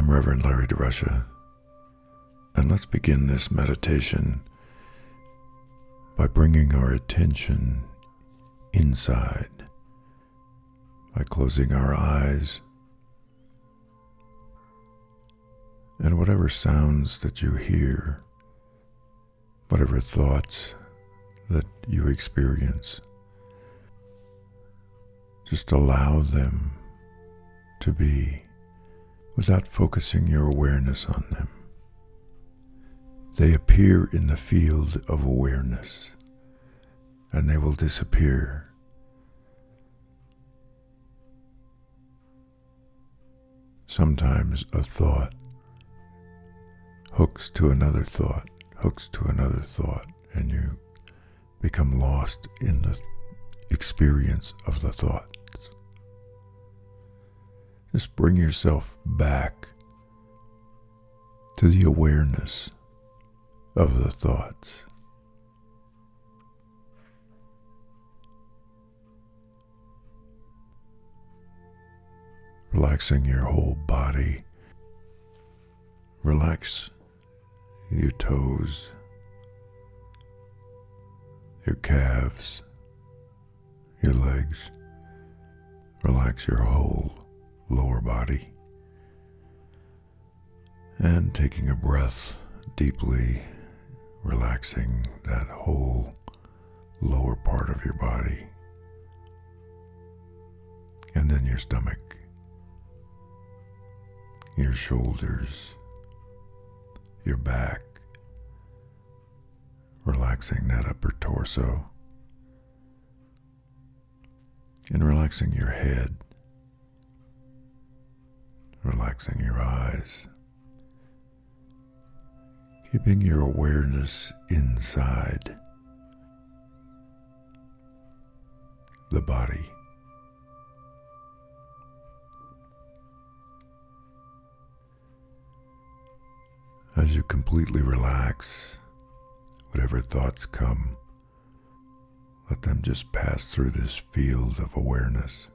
I'm Reverend Larry DeRusha, and let's begin this meditation by bringing our attention inside, by closing our eyes, and whatever sounds that you hear, whatever thoughts that you experience, just allow them to be without focusing your awareness on them. They appear in the field of awareness and they will disappear. Sometimes a thought hooks to another thought, hooks to another thought, and you become lost in the experience of the thoughts. Just bring yourself back to the awareness of the thoughts. Relaxing your whole body. Relax your toes, your calves, your legs. Relax your whole lower body. And taking a breath deeply, relaxing that whole lower part of your body. And then your stomach, your shoulders, your back, relaxing that upper torso, and relaxing your head, relaxing your eyes, keeping your awareness inside the body. As you completely relax, whatever thoughts come, let them just pass through this field of awareness.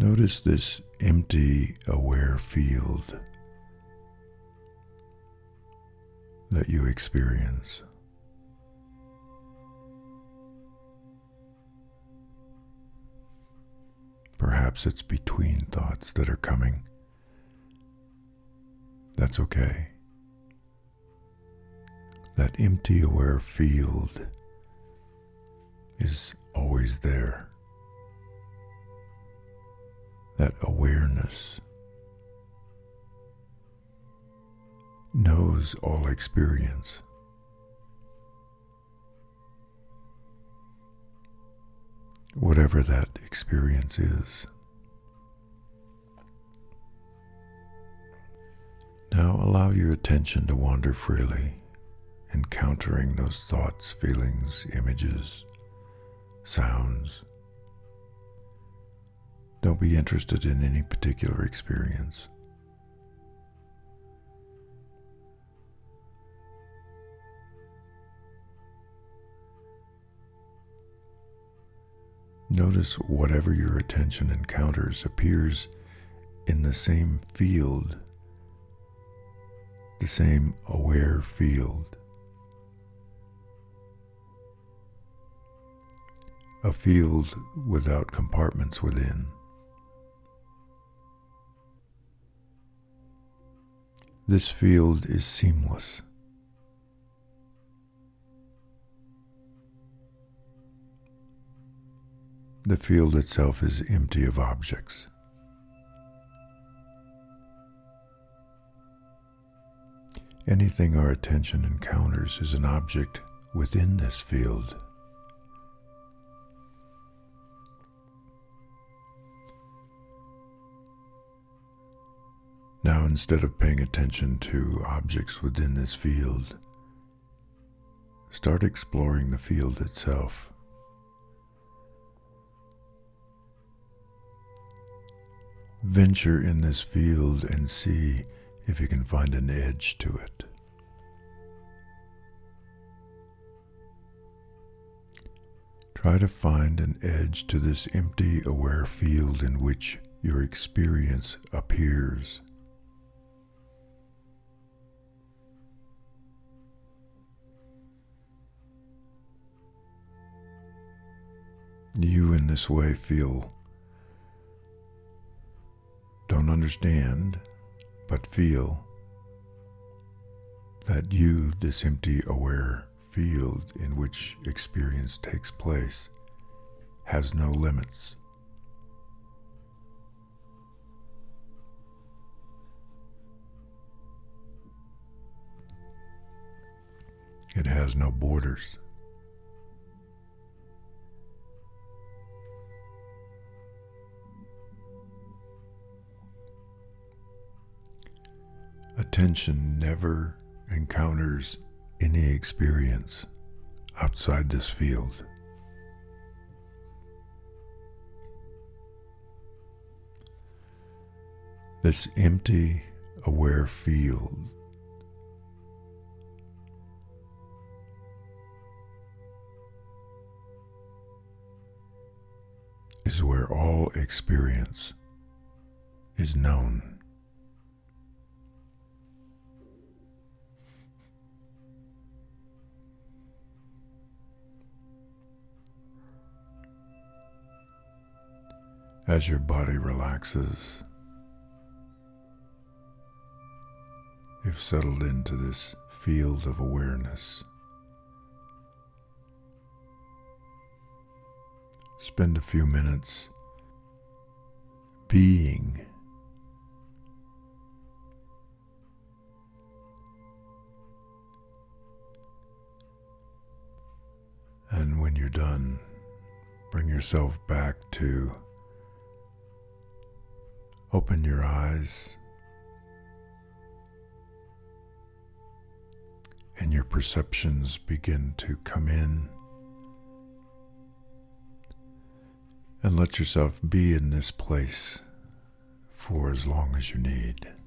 Notice this empty, aware field that you experience. Perhaps it's between thoughts that are coming. That's okay. That empty, aware field is always there. That awareness knows all experience. whatever that experience is. Now allow your attention to wander freely, encountering those thoughts, feelings, images, sounds. Don't be interested in any particular experience. Notice whatever your attention encounters appears in the same field, the same aware field. A field without compartments within. This field is seamless. The field itself is empty of objects. Anything our attention encounters is an object within this field. Now, instead of paying attention to objects within this field, start exploring the field itself. Venture in this field and see if you can find an edge to it. Try to find an edge to this empty, aware field in which your experience appears. You, in this way, feel, don't understand, but feel that you, this empty, aware field in which experience takes place, has no limits. It has no borders. Attention never encounters any experience outside this field. This empty, aware field is where all experience is known. As your body relaxes. You've settled into this field of awareness. Spend a few minutes being. And when you're done, bring yourself back to Open your eyes and your perceptions begin to come in. And let yourself be in this place for as long as you need.